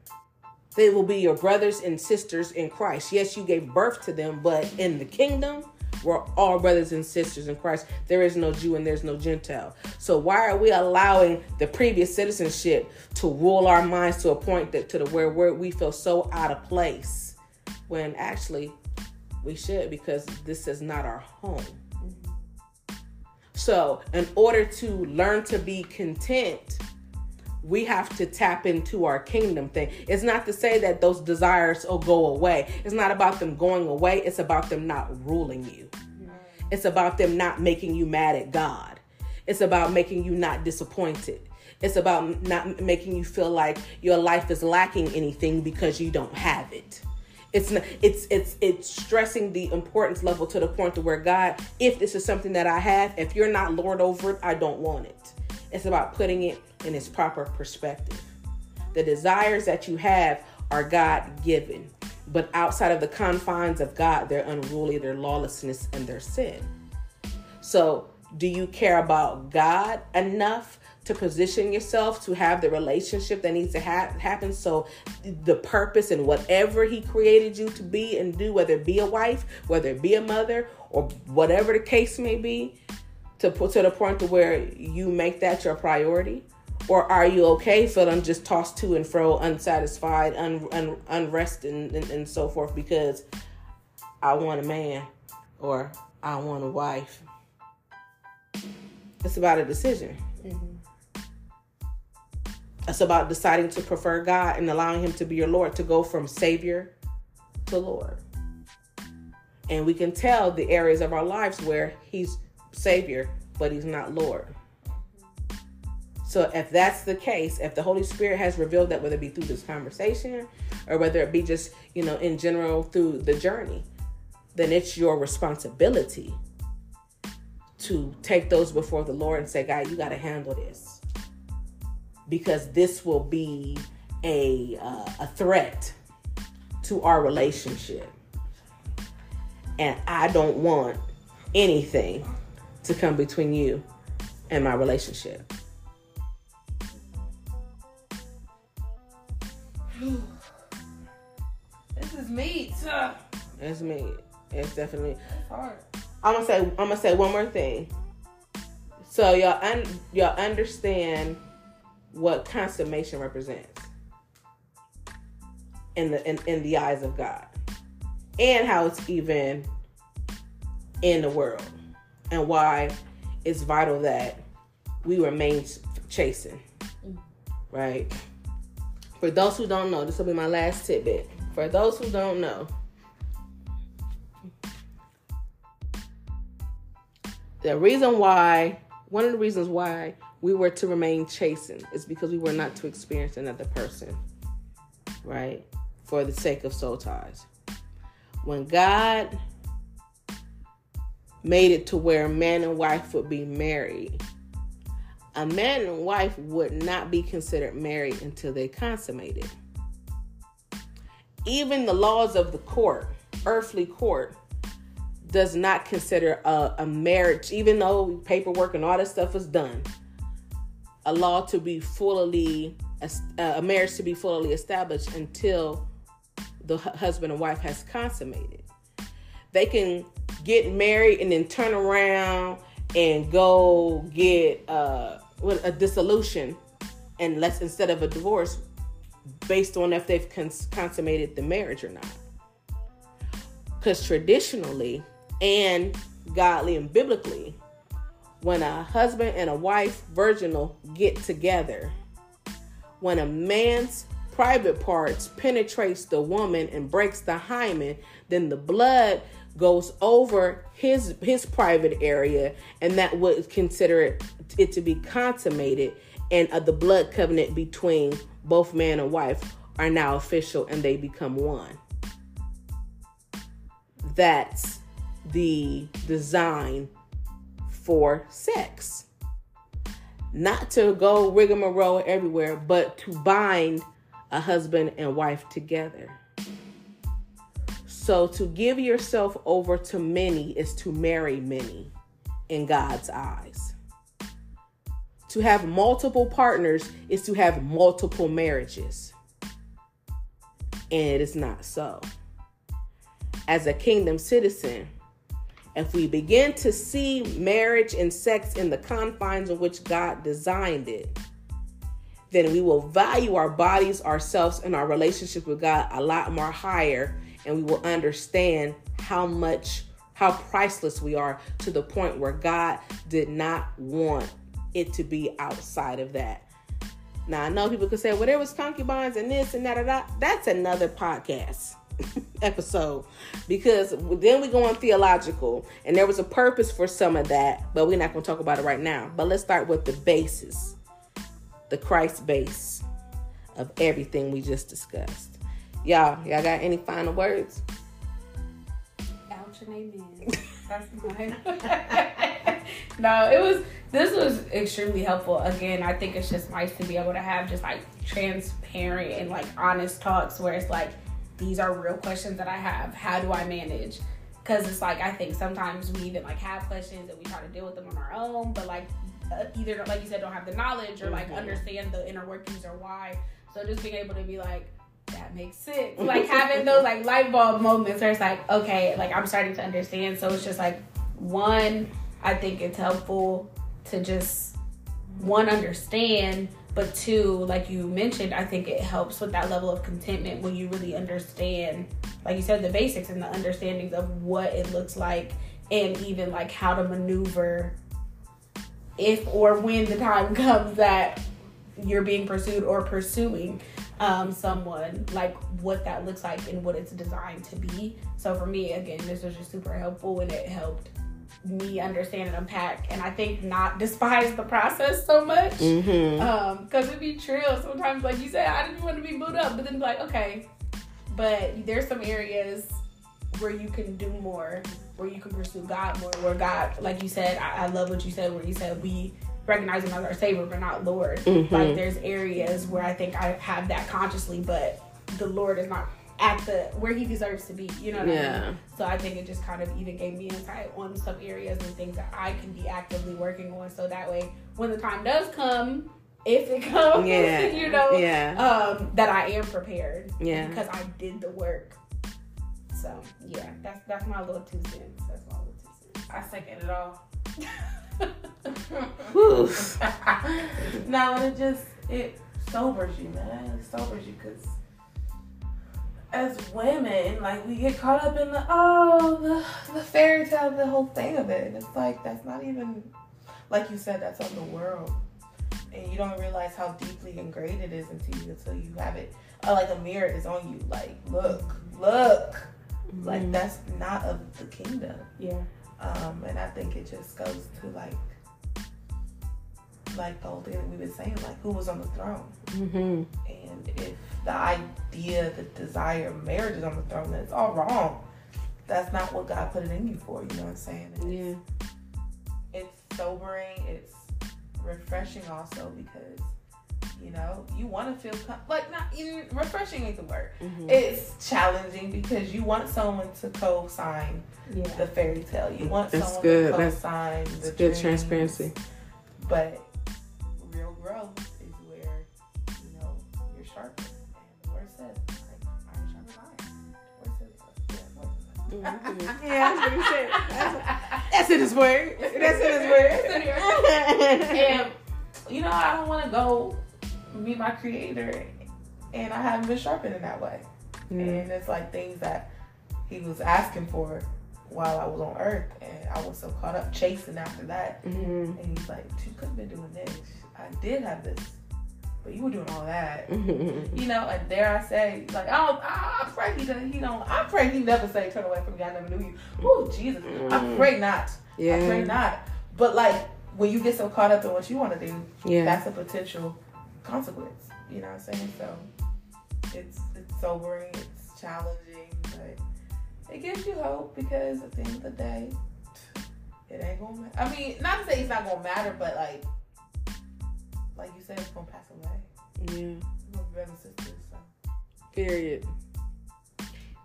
They will be your brothers and sisters in Christ. Yes, you gave birth to them, but in the kingdom, we're all brothers and sisters in Christ. There is no Jew and there's no Gentile. So why are we allowing the previous citizenship to rule our minds to a point that to the where where we feel so out of place when actually we should because this is not our home. So, in order to learn to be content, we have to tap into our kingdom thing. It's not to say that those desires will go away. It's not about them going away, it's about them not ruling you. It's about them not making you mad at God. It's about making you not disappointed. It's about not making you feel like your life is lacking anything because you don't have it. It's not, it's it's it's stressing the importance level to the point to where God, if this is something that I have, if you're not Lord over it, I don't want it. It's about putting it in its proper perspective. The desires that you have are God given, but outside of the confines of God, they're unruly, they're lawlessness, and they're sin. So, do you care about God enough to position yourself to have the relationship that needs to ha- happen? So, the purpose and whatever He created you to be and do, whether it be a wife, whether it be a mother, or whatever the case may be, to put to the point to where you make that your priority? Or are you okay feeling just tossed to and fro, unsatisfied, un, un, unrest, and, and, and so forth because I want a man or I want a wife? It's about a decision. Mm-hmm. It's about deciding to prefer God and allowing Him to be your Lord, to go from Savior to Lord. And we can tell the areas of our lives where He's Savior, but He's not Lord. So if that's the case, if the Holy Spirit has revealed that, whether it be through this conversation or whether it be just, you know, in general through the journey, then it's your responsibility to take those before the Lord and say, God, you got to handle this. Because this will be a, uh, a threat to our relationship. And I don't want anything to come between you and my relationship. This is meat. Ugh. It's me. It's definitely. It's hard. I'm gonna say. I'm gonna say one more thing. So y'all, un, y'all understand what consummation represents. in the in, in the eyes of God, and how it's even in the world, and why it's vital that we remain chasing. Right. For those who don't know, this will be my last tidbit. For those who don't know, the reason why, one of the reasons why we were to remain chastened is because we were not to experience another person, right? For the sake of soul ties. When God made it to where man and wife would be married, a man and wife would not be considered married until they consummated. Even the laws of the court, earthly court, does not consider a, a marriage, even though paperwork and all that stuff is done, a law to be fully, a marriage to be fully established until the husband and wife has consummated. They can get married and then turn around and go get uh, a dissolution and let's instead of a divorce based on if they've cons- consummated the marriage or not. Because traditionally and godly and biblically, when a husband and a wife virginal get together, when a man's private parts penetrates the woman and breaks the hymen, then the blood goes over his his private area and that would consider it, it to be consummated and uh, the blood covenant between both man and wife are now official and they become one. That's the design for sex not to go rigmarole everywhere but to bind a husband and wife together so to give yourself over to many is to marry many in God's eyes. To have multiple partners is to have multiple marriages. And it is not so. As a kingdom citizen, if we begin to see marriage and sex in the confines in which God designed it, then we will value our bodies, ourselves, and our relationship with God a lot more higher and we will understand how much how priceless we are to the point where God did not want it to be outside of that. Now I know people could say, well, there was concubines and this and that and that. That's another podcast episode because then we go on theological and there was a purpose for some of that, but we're not going to talk about it right now. But let's start with the basis, the Christ base of everything we just discussed. Y'all, y'all got any final words? Ouch and amen. That's no, it was this was extremely helpful. Again, I think it's just nice to be able to have just like transparent and like honest talks where it's like these are real questions that I have. How do I manage? Because it's like I think sometimes we even like have questions and we try to deal with them on our own, but like uh, either like you said don't have the knowledge or like mm-hmm. understand the inner workings or why. So just being able to be like, that makes sense. Like having those like light bulb moments where it's like, okay, like I'm starting to understand. So it's just like one, I think it's helpful to just one understand, but two, like you mentioned, I think it helps with that level of contentment when you really understand, like you said, the basics and the understandings of what it looks like and even like how to maneuver if or when the time comes that you're being pursued or pursuing um, someone, like what that looks like and what it's designed to be. So for me, again, this was just super helpful and it helped me understand and unpack and I think not despise the process so much. Mm-hmm. Um, cause it'd be true sometimes like you said, I didn't want to be booed up, but then like, okay. But there's some areas where you can do more, where you can pursue God more, where God, like you said, I, I love what you said, where you said we recognize him as our savior but not lord mm-hmm. like there's areas where i think i have that consciously but the lord is not at the where he deserves to be you know yeah. I mean? so i think it just kind of even gave me insight on some areas and things that i can be actively working on so that way when the time does come if it comes yeah. you know yeah. um that i am prepared yeah because i did the work so yeah that's that's my little two cents that's my little two cents i second it all no, it just it sobers you, man. It sobers you because as women, like we get caught up in the oh the, the fairy tale, the whole thing of it. And it's like that's not even like you said, that's on the world. And you don't realize how deeply ingrained it is into you until you have it. Uh, like a mirror is on you. Like, look, look. Like Mhm. that's not of the kingdom. Yeah. Um, and I think it just goes to like like the whole thing that we've been saying, like who was on the throne. Mhm. And if the idea, the desire of marriage is on the throne, then it's all wrong. That's not what God put it in you for, you know what I'm saying? And Yeah. It's sobering, it's refreshing also because, you know, you want to feel, com- like, not even, refreshing ain't the word. Mhm. It's challenging because you want someone to co-sign Yeah. the fairy tale. You want That's someone good. to co-sign It's the good transparency. But yeah, the word says that. Yeah, that's what he said. That's, that's in his word. That's in his word. and you know, I don't want to go meet my creator, and I haven't been sharpened in that way. Mm. And it's like things that he was asking for while I was on Earth, and I was so caught up chasing after that. Mhm. And he's like, "You could have been doing this. I did have this, but you were doing all that." You know, and dare I say, like, I I, I pray he doesn't, he don't, I pray he never say, turn away from me, I never knew you. Oh, Jesus. I Mm. pray not. Yeah. I pray not. But like when you get so caught up in what you want to do, Yeah. that's a potential consequence. You know what I'm saying? So it's it's sobering, it's challenging, but it gives you hope because at the end of the day, it ain't gonna. I mean, not to say it's not gonna matter, but like, like you said, it's gonna pass away. Yeah. We're brothers and sisters, so Period.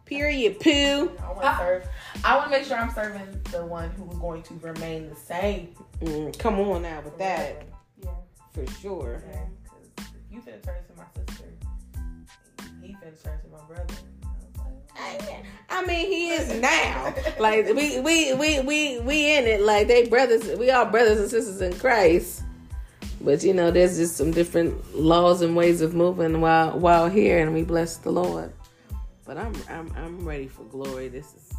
Period. Poo. I want to serve. I want to make sure I'm serving the one who is going to remain the same. Mm, come on now with that, Yeah. for sure. Yeah, 'cause if you finna turn to my sister, he finna turn to my brother. I I mean, he is now. Like we, we, we, we, we in it. Like they brothers. We all brothers and sisters in Christ. But you know, there's just some different laws and ways of moving while while here, and we bless the Lord. But I'm I'm I'm ready for glory. This is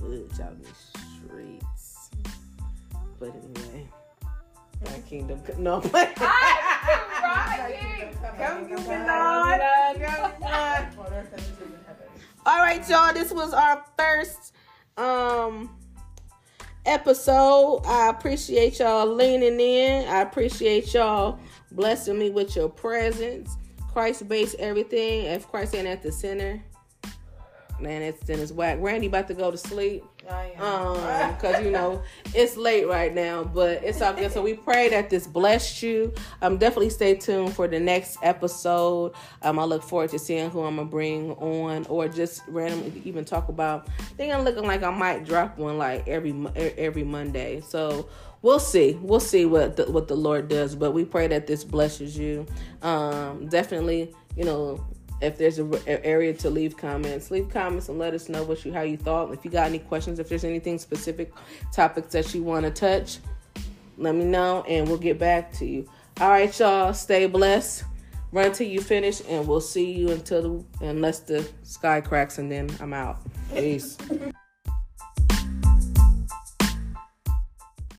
woods out in the streets. But anyway, my kingdom. No, but Right. Come Lord. Lord. On earth as it is in heaven. All right, y'all. This was our first um episode. I appreciate y'all leaning in. I appreciate y'all blessing me with your presence. Christ based everything. If Christ ain't at the center, man, it's then it's whack. Randi about to go to sleep. Am. Um, because you know it's late right now, but it's all good. So we pray that this blessed you. Um, definitely stay tuned for the next episode. Um, I look forward to seeing who I'm gonna bring on, or just randomly even talk about. I think I'm looking like I might drop one like every every Monday. So we'll see. We'll see what the, what the Lord does. But we pray that this blesses you. Um, definitely, you know, if there's a, a area to leave comments, leave comments and let us know what you how you thought. If you got any questions, if there's anything specific topics that you want to touch, let me know and we'll get back to you. All right, y'all, stay blessed. Run till you finish, and we'll see you until the, unless the sky cracks, and then I'm out. Peace.